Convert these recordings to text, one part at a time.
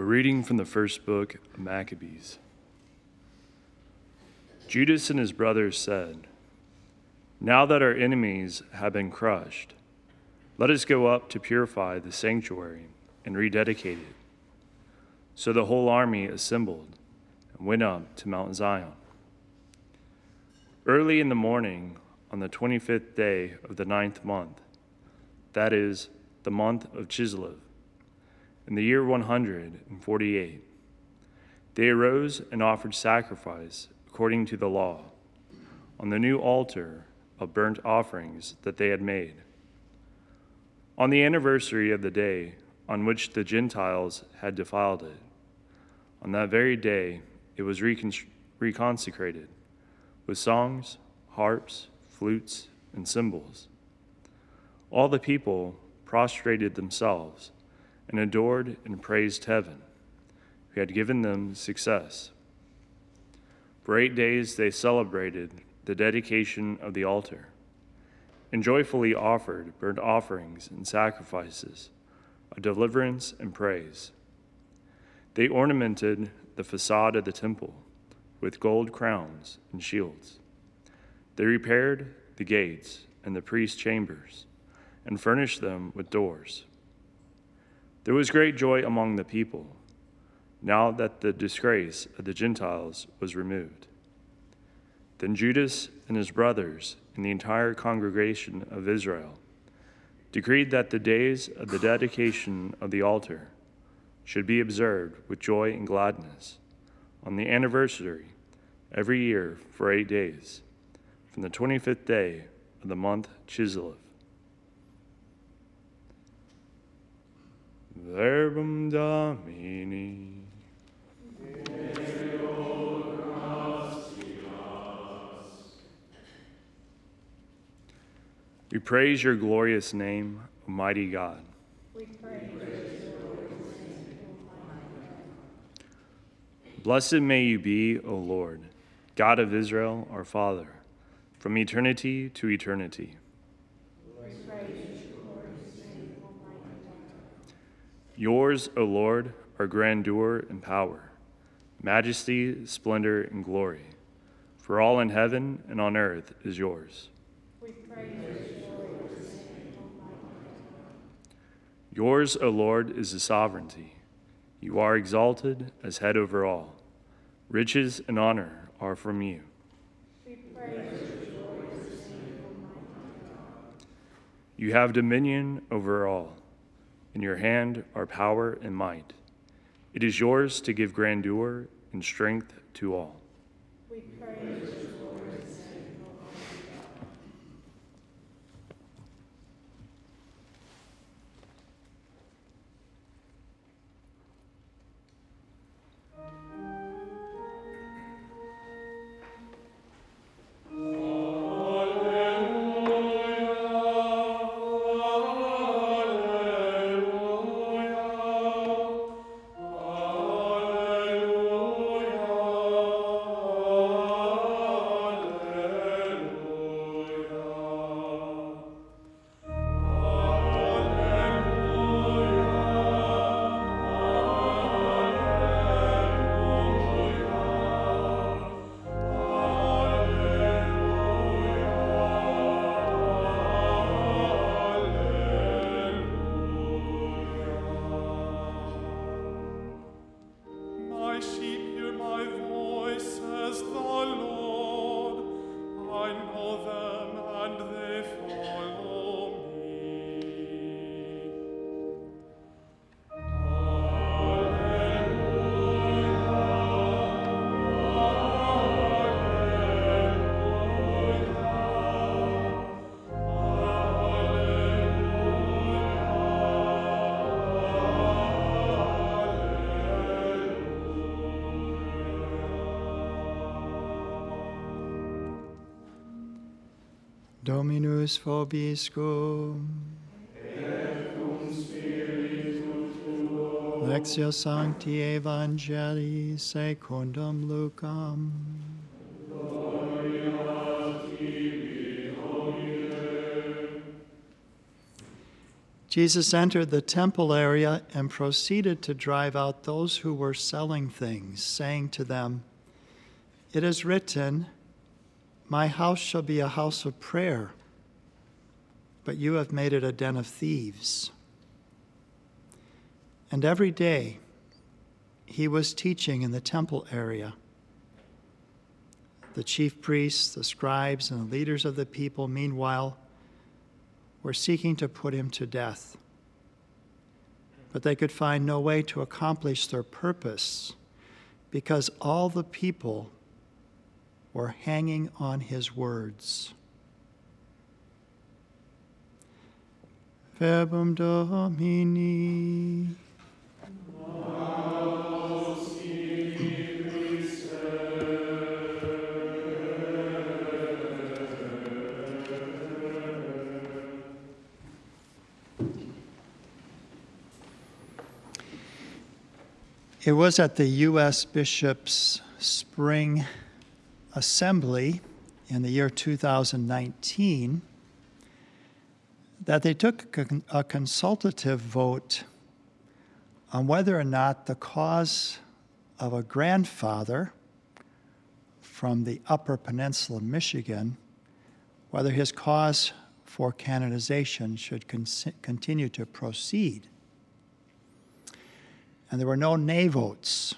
A reading from the first book of Maccabees. Judas and his brothers said, Now that our enemies have been crushed, let us go up to purify the sanctuary and rededicate it. So the whole army assembled and went up to Mount Zion. Early in the morning, on the 25th day of the ninth month, that is, the month of Chislev, in the year 148, they arose and offered sacrifice according to the law on the new altar of burnt offerings that they had made. On the anniversary of the day on which the Gentiles had defiled it, on that very day it was reconsecrated with songs, harps, flutes, and cymbals. All the people prostrated themselves and adored and praised heaven, who had given them success. For eight days they celebrated the dedication of the altar and joyfully offered burnt offerings and sacrifices of deliverance and praise. They ornamented the facade of the temple with gold crowns and shields. They repaired the gates and the priest's chambers and furnished them with doors. There was great joy among the people now that the disgrace of the Gentiles was removed. Then Judas and his brothers and the entire congregation of Israel decreed that the days of the dedication of the altar should be observed with joy and gladness on the anniversary every year for eight days, from the 25th day of the month Chislev. Verbum Domini. We praise your glorious name, Almighty God. We praise Blessed may you be, O Lord, God of Israel, our Father, from eternity to eternity. Yours, O Lord, are grandeur and power, majesty, splendor, and glory. For all in heaven and on earth is yours. We praise Yours, O Lord, is the sovereignty. You are exalted as head over all. Riches and honor are from you. We praise you. You have dominion over all. In your hand are power and might. It is yours to give grandeur and strength to all. We praise Dominus vobiscum. Lectio Sancti Evangelii secundum Lucam. Jesus entered the temple area and proceeded to drive out those who were selling things, saying to them, It is written, My house shall be a house of prayer, but you have made it a den of thieves. And every day he was teaching in the temple area. The chief priests, the scribes, and the leaders of the people, meanwhile, were seeking to put him to death. But they could find no way to accomplish their purpose because all the people were hanging on his words. Verbum Domini. It was at the U.S. Bishops' Spring Assembly in the year 2019 that they took a consultative vote on whether or not the cause of a grandfather from the Upper Peninsula of Michigan, whether his cause for canonization should con- continue to proceed and there were no nay votes.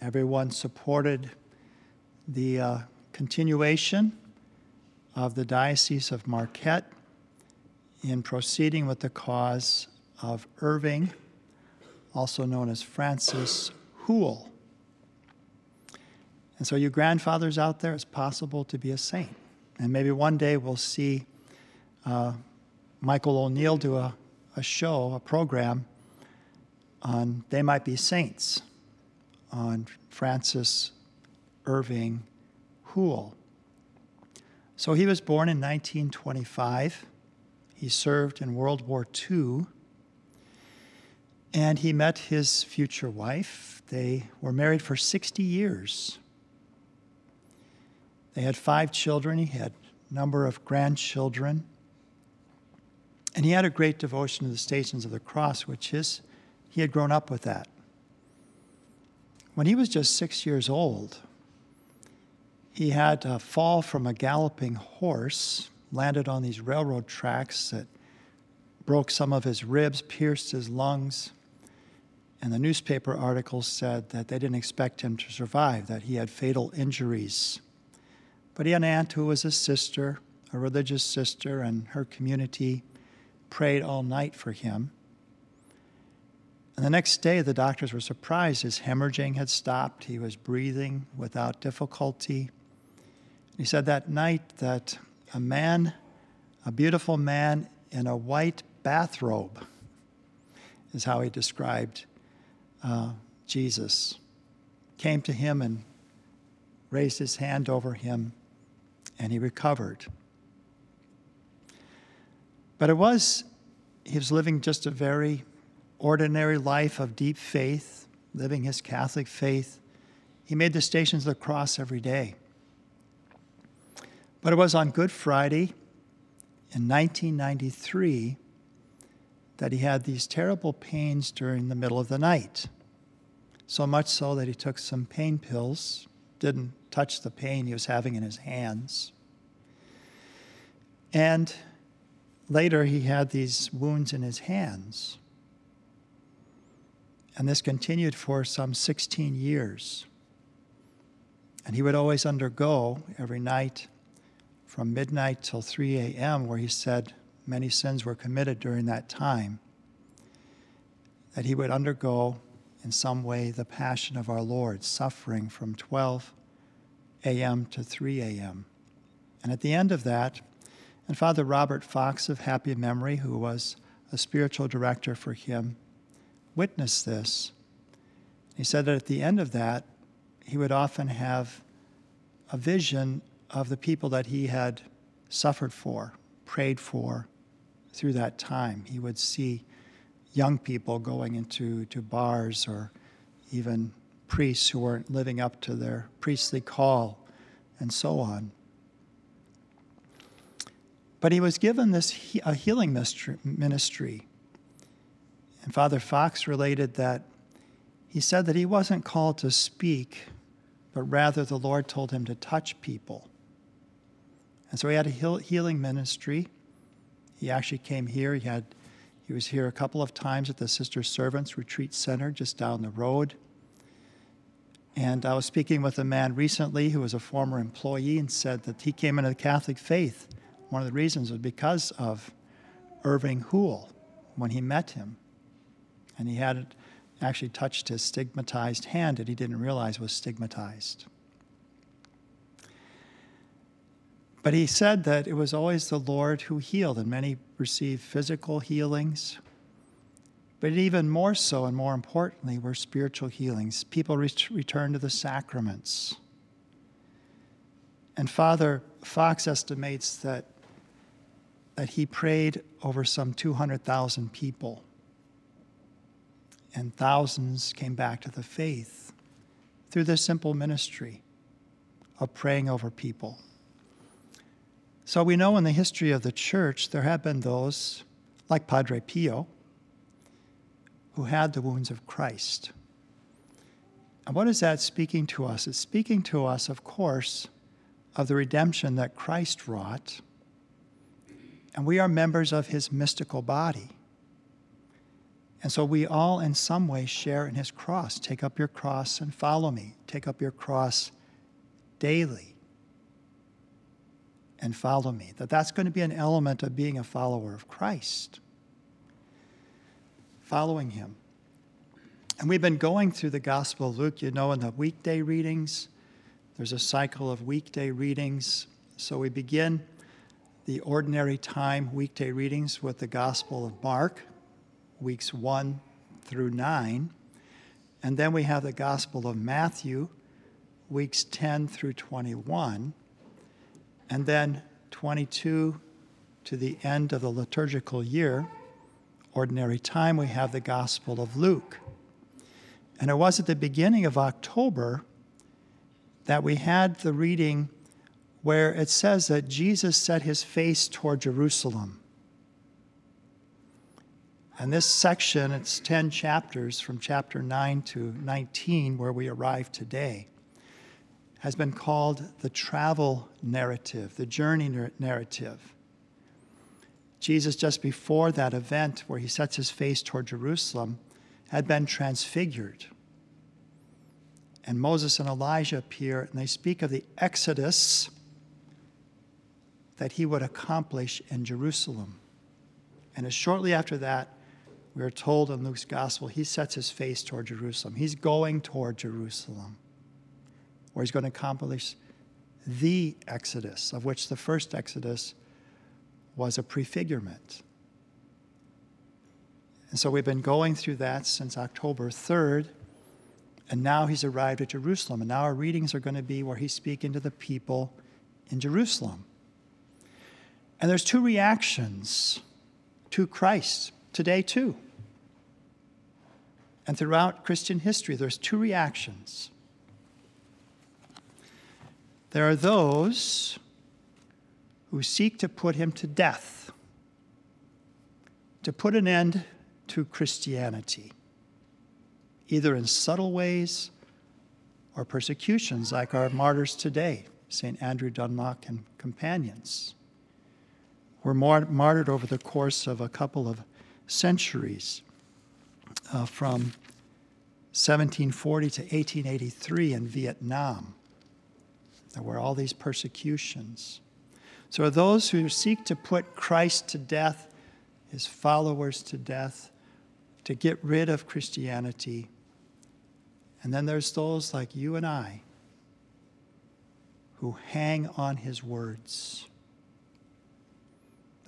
Everyone supported the uh, continuation of the Diocese of Marquette in proceeding with the cause of Irving, also known as Francis Houle. And so, you grandfathers out there, it's possible to be a saint. And maybe one day we'll see uh, Michael O'Neill do a, a show, a program on They Might Be Saints, on Francis Irving Houle. So he was born in 1925. He served in World War II. And he met his future wife. They were married for 60 years. They had five children. He had a number of grandchildren. And he had a great devotion to the Stations of the Cross, which his he had grown up with that. When he was just six years old, he had a fall from a galloping horse, landed on these railroad tracks that broke some of his ribs, pierced his lungs. And the newspaper articles said that they didn't expect him to survive, that he had fatal injuries. But he had an aunt who was a sister, a religious sister, and her community prayed all night for him. And the next day, the doctors were surprised. His hemorrhaging had stopped. He was breathing without difficulty. He said that night that a man, a beautiful man in a white bathrobe, is how he described uh, Jesus, came to him and raised his hand over him, and he recovered. But it was, he was living just a very ordinary life of deep faith, living his Catholic faith. He made the Stations of the Cross every day. But it was on Good Friday in 1993 that he had these terrible pains during the middle of the night. So much so that he took some pain pills, didn't touch the pain he was having in his hands. And later he had these wounds in his hands. And this continued for some 16 years. And he would always undergo every night from midnight till 3 a.m., where he said many sins were committed during that time, that he would undergo in some way the passion of our Lord, suffering from 12 a.m. to 3 a.m. And at the end of that, and Father Robert Fox of happy memory, who was a spiritual director for him, witnessed this. He said that at the end of that, he would often have a vision of the people that he had suffered for, prayed for through that time. He would see young people going into to bars or even priests who weren't living up to their priestly call and so on. But he was given this a healing ministry. And Father Fox related that he said that he wasn't called to speak, but rather the Lord told him to touch people. And so he had a healing ministry. He actually came here. He had he was here a couple of times at the Sister Servants Retreat Center just down the road. And I was speaking with a man recently who was a former employee and said that he came into the Catholic faith. One of the reasons was because of Irving Houle when he met him. And he had actually touched his stigmatized hand that he didn't realize was stigmatized. But he said that it was always the Lord who healed, and many received physical healings. But even more so, and more importantly, were spiritual healings. People ret- returned to the sacraments. And Father Fox estimates that, that he prayed over some 200,000 people and thousands came back to the faith through this simple ministry of praying over people. So we know in the history of the church there have been those, like Padre Pio, who had the wounds of Christ. And what is that speaking to us? It's speaking to us, of course, of the redemption that Christ wrought. And we are members of his mystical body. And so we all, in some way, share in his cross. Take up your cross and follow me. Take up your cross daily and follow me. That that's going to be an element of being a follower of Christ. Following him. And we've been going through the Gospel of Luke, you know, in the weekday readings. There's a cycle of weekday readings. So we begin the ordinary time weekday readings with the Gospel of Mark weeks 1 through 9. And then we have the Gospel of Matthew, weeks 10 through 21. And then 22 to the end of the liturgical year, ordinary time, we have the Gospel of Luke. And it was at the beginning of October that we had the reading where it says that Jesus set his face toward Jerusalem. And this section, it's 10 chapters from chapter 9 to 19, where we arrive today, has been called the travel narrative, the journey narrative. Jesus, just before that event where he sets his face toward Jerusalem, had been transfigured. And Moses and Elijah appear, and they speak of the exodus that he would accomplish in Jerusalem. And as shortly after that, we are told in Luke's gospel, he sets his face toward Jerusalem. He's going toward Jerusalem, where he's going to accomplish the Exodus, of which the first Exodus was a prefigurement. And so we've been going through that since October 3rd, and now he's arrived at Jerusalem. And now our readings are going to be where he's speaking to the people in Jerusalem. And there's two reactions to Christ today too. And throughout Christian history, there's two reactions. There are those who seek to put him to death, to put an end to Christianity, either in subtle ways or persecutions like our martyrs today, St. Andrew Dung-Lac and companions, were martyred over the course of a couple of centuries uh, from 1740 to 1883 in Vietnam. There were all these persecutions. So, those who seek to put Christ to death, his followers to death, to get rid of Christianity. And then there's those like you and I who hang on his words.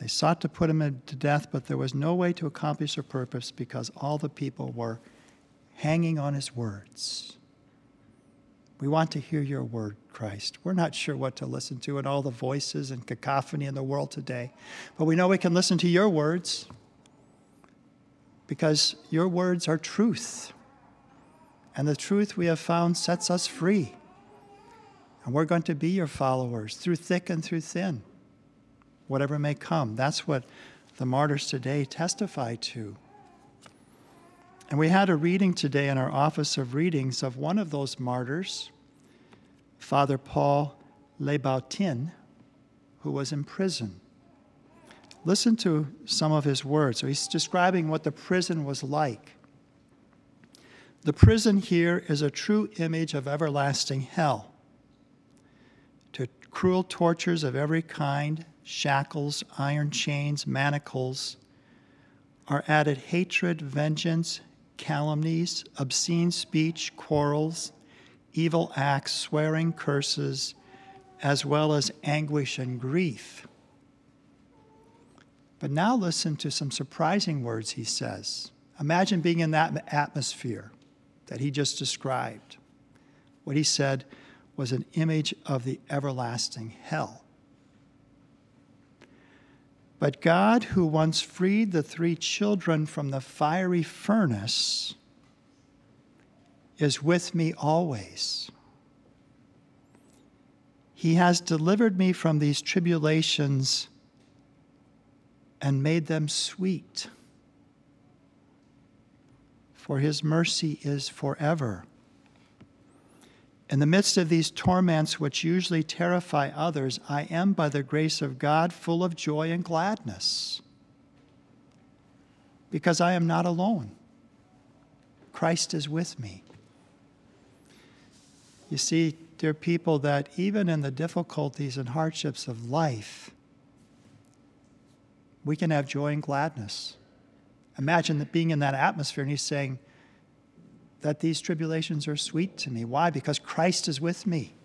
They sought to put him to death, but there was no way to accomplish their purpose because all the people were hanging on his words. We want to hear your word, Christ. We're not sure what to listen to in all the voices and cacophony in the world today, but we know we can listen to your words because your words are truth. And the truth we have found sets us free. And we're going to be your followers through thick and through thin. whatever may come. That's what the martyrs today testify to. And we had a reading today in our office of readings of one of those martyrs, Father Paul Le-Bao-Tinh, who was in prison. Listen to some of his words. So he's describing what the prison was like. The prison here is a true image of everlasting hell. To cruel tortures of every kind, shackles, iron chains, manacles, are added hatred, vengeance, calumnies, obscene speech, quarrels, evil acts, swearing, curses, as well as anguish and grief. But now listen to some surprising words he says. Imagine being in that atmosphere that he just described. What he said was an image of the everlasting hell. But God, who once freed the three children from the fiery furnace, is with me always. He has delivered me from these tribulations and made them sweet. For his mercy is forever. In the midst of these torments, which usually terrify others, I am, by the grace of God, full of joy and gladness. Because I am not alone. Christ is with me. You see, dear people, that even in the difficulties and hardships of life, we can have joy and gladness. Imagine that being in that atmosphere and he's saying, that these tribulations are sweet to me. Why? Because Christ is with me.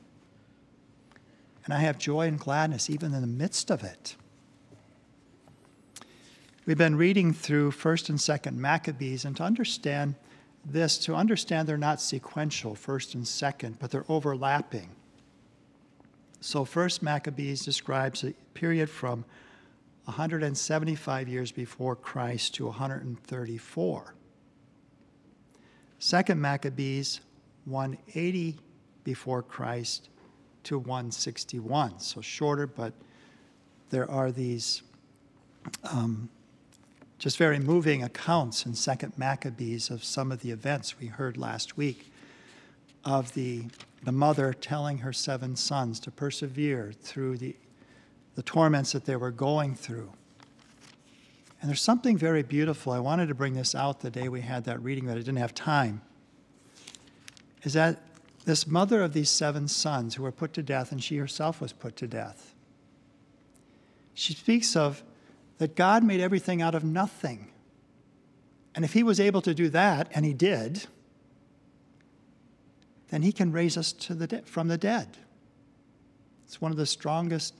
And I have joy and gladness even in the midst of it. We've been reading through 1st and 2nd Maccabees, and to understand this, to understand they're not sequential, 1st and 2nd, but they're overlapping. So, 1st Maccabees describes a period from 175 years before Christ to 134. Second Maccabees 180 before Christ to 161. So shorter, but there are these um, just very moving accounts in Second Maccabees of some of the events we heard last week of the, the mother telling her seven sons to persevere through the, the torments that they were going through. And there's something very beautiful. I wanted to bring this out the day we had that reading, but I didn't have time. Is that this mother of these seven sons who were put to death, and she herself was put to death, she speaks of that God made everything out of nothing. And if he was able to do that, and he did, then he can raise us the de- from the dead. It's one of the strongest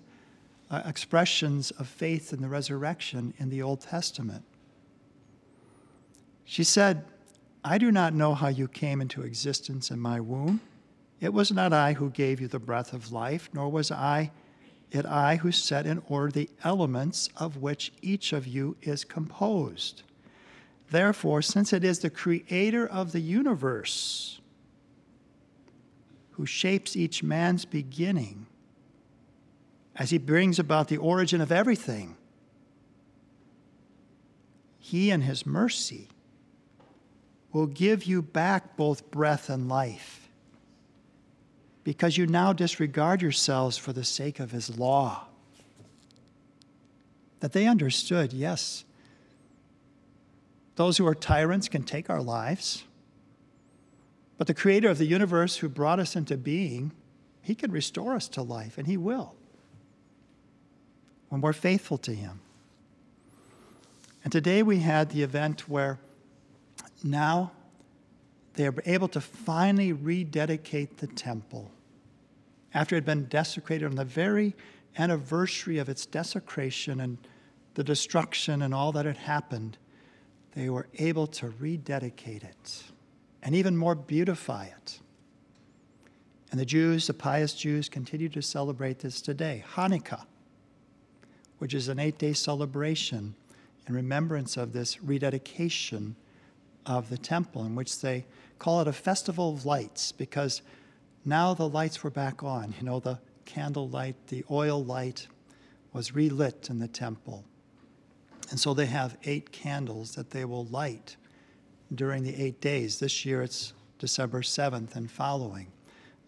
uh, expressions of faith in the resurrection in the Old Testament. She said, I do not know how you came into existence in my womb. It was not I who gave you the breath of life, nor was I it I who set in order the elements of which each of you is composed. Therefore, since it is the creator of the universe who shapes each man's beginning, as he brings about the origin of everything. He, in his mercy, will give you back both breath and life because you now disregard yourselves for the sake of his law. That they understood, yes, those who are tyrants can take our lives, but the creator of the universe who brought us into being, he can restore us to life, and he will when we're faithful to Him. And today we had the event where now they are able to finally rededicate the temple. After it had been desecrated on the very anniversary of its desecration and the destruction and all that had happened, they were able to rededicate it and even more beautify it. And the Jews, the pious Jews, continue to celebrate this today, Hanukkah which is an eight day celebration in remembrance of this rededication of the temple, in which they call it a festival of lights because now the lights were back on. You know, the candle light, the oil light was relit in the temple. And so they have eight candles that they will light during the eight days. This year it's December 7th and following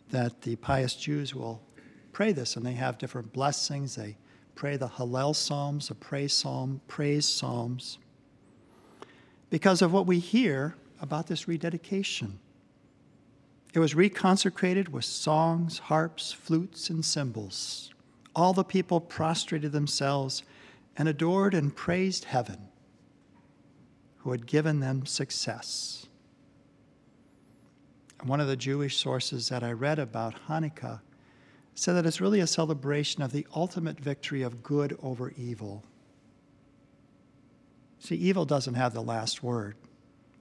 that the pious Jews will pray this, and they have different blessings. They pray the Hallel Psalms, the praise psalm, praise psalms, because of what we hear about this rededication. It was reconsecrated with songs, harps, flutes, and cymbals. All the people prostrated themselves and adored and praised heaven, who had given them success. And one of the Jewish sources that I read about Hanukkah said that it's really a celebration of the ultimate victory of good over evil. See, evil doesn't have the last word.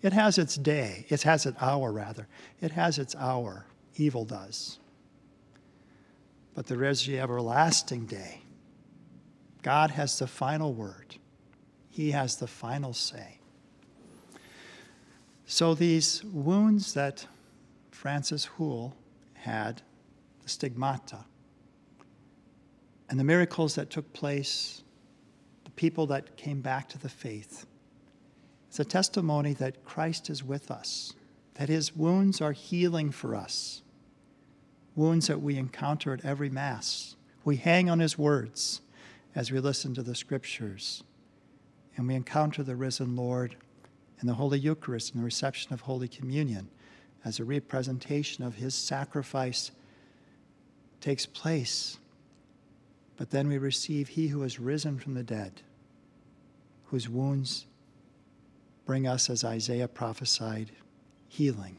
It has its day, it has its hour, rather. It has its hour. Evil does. But there is the everlasting day. God has the final word, He has the final say. So these wounds that Francis Houle had, the stigmata, and the miracles that took place, the people that came back to the faith, it's a testimony that Christ is with us, that his wounds are healing for us, wounds that we encounter at every Mass. We hang on his words as we listen to the scriptures, and we encounter the risen Lord in the Holy Eucharist and the reception of Holy Communion as a representation of his sacrifice takes place. But then we receive he who has risen from the dead, whose wounds bring us, as Isaiah prophesied, healing.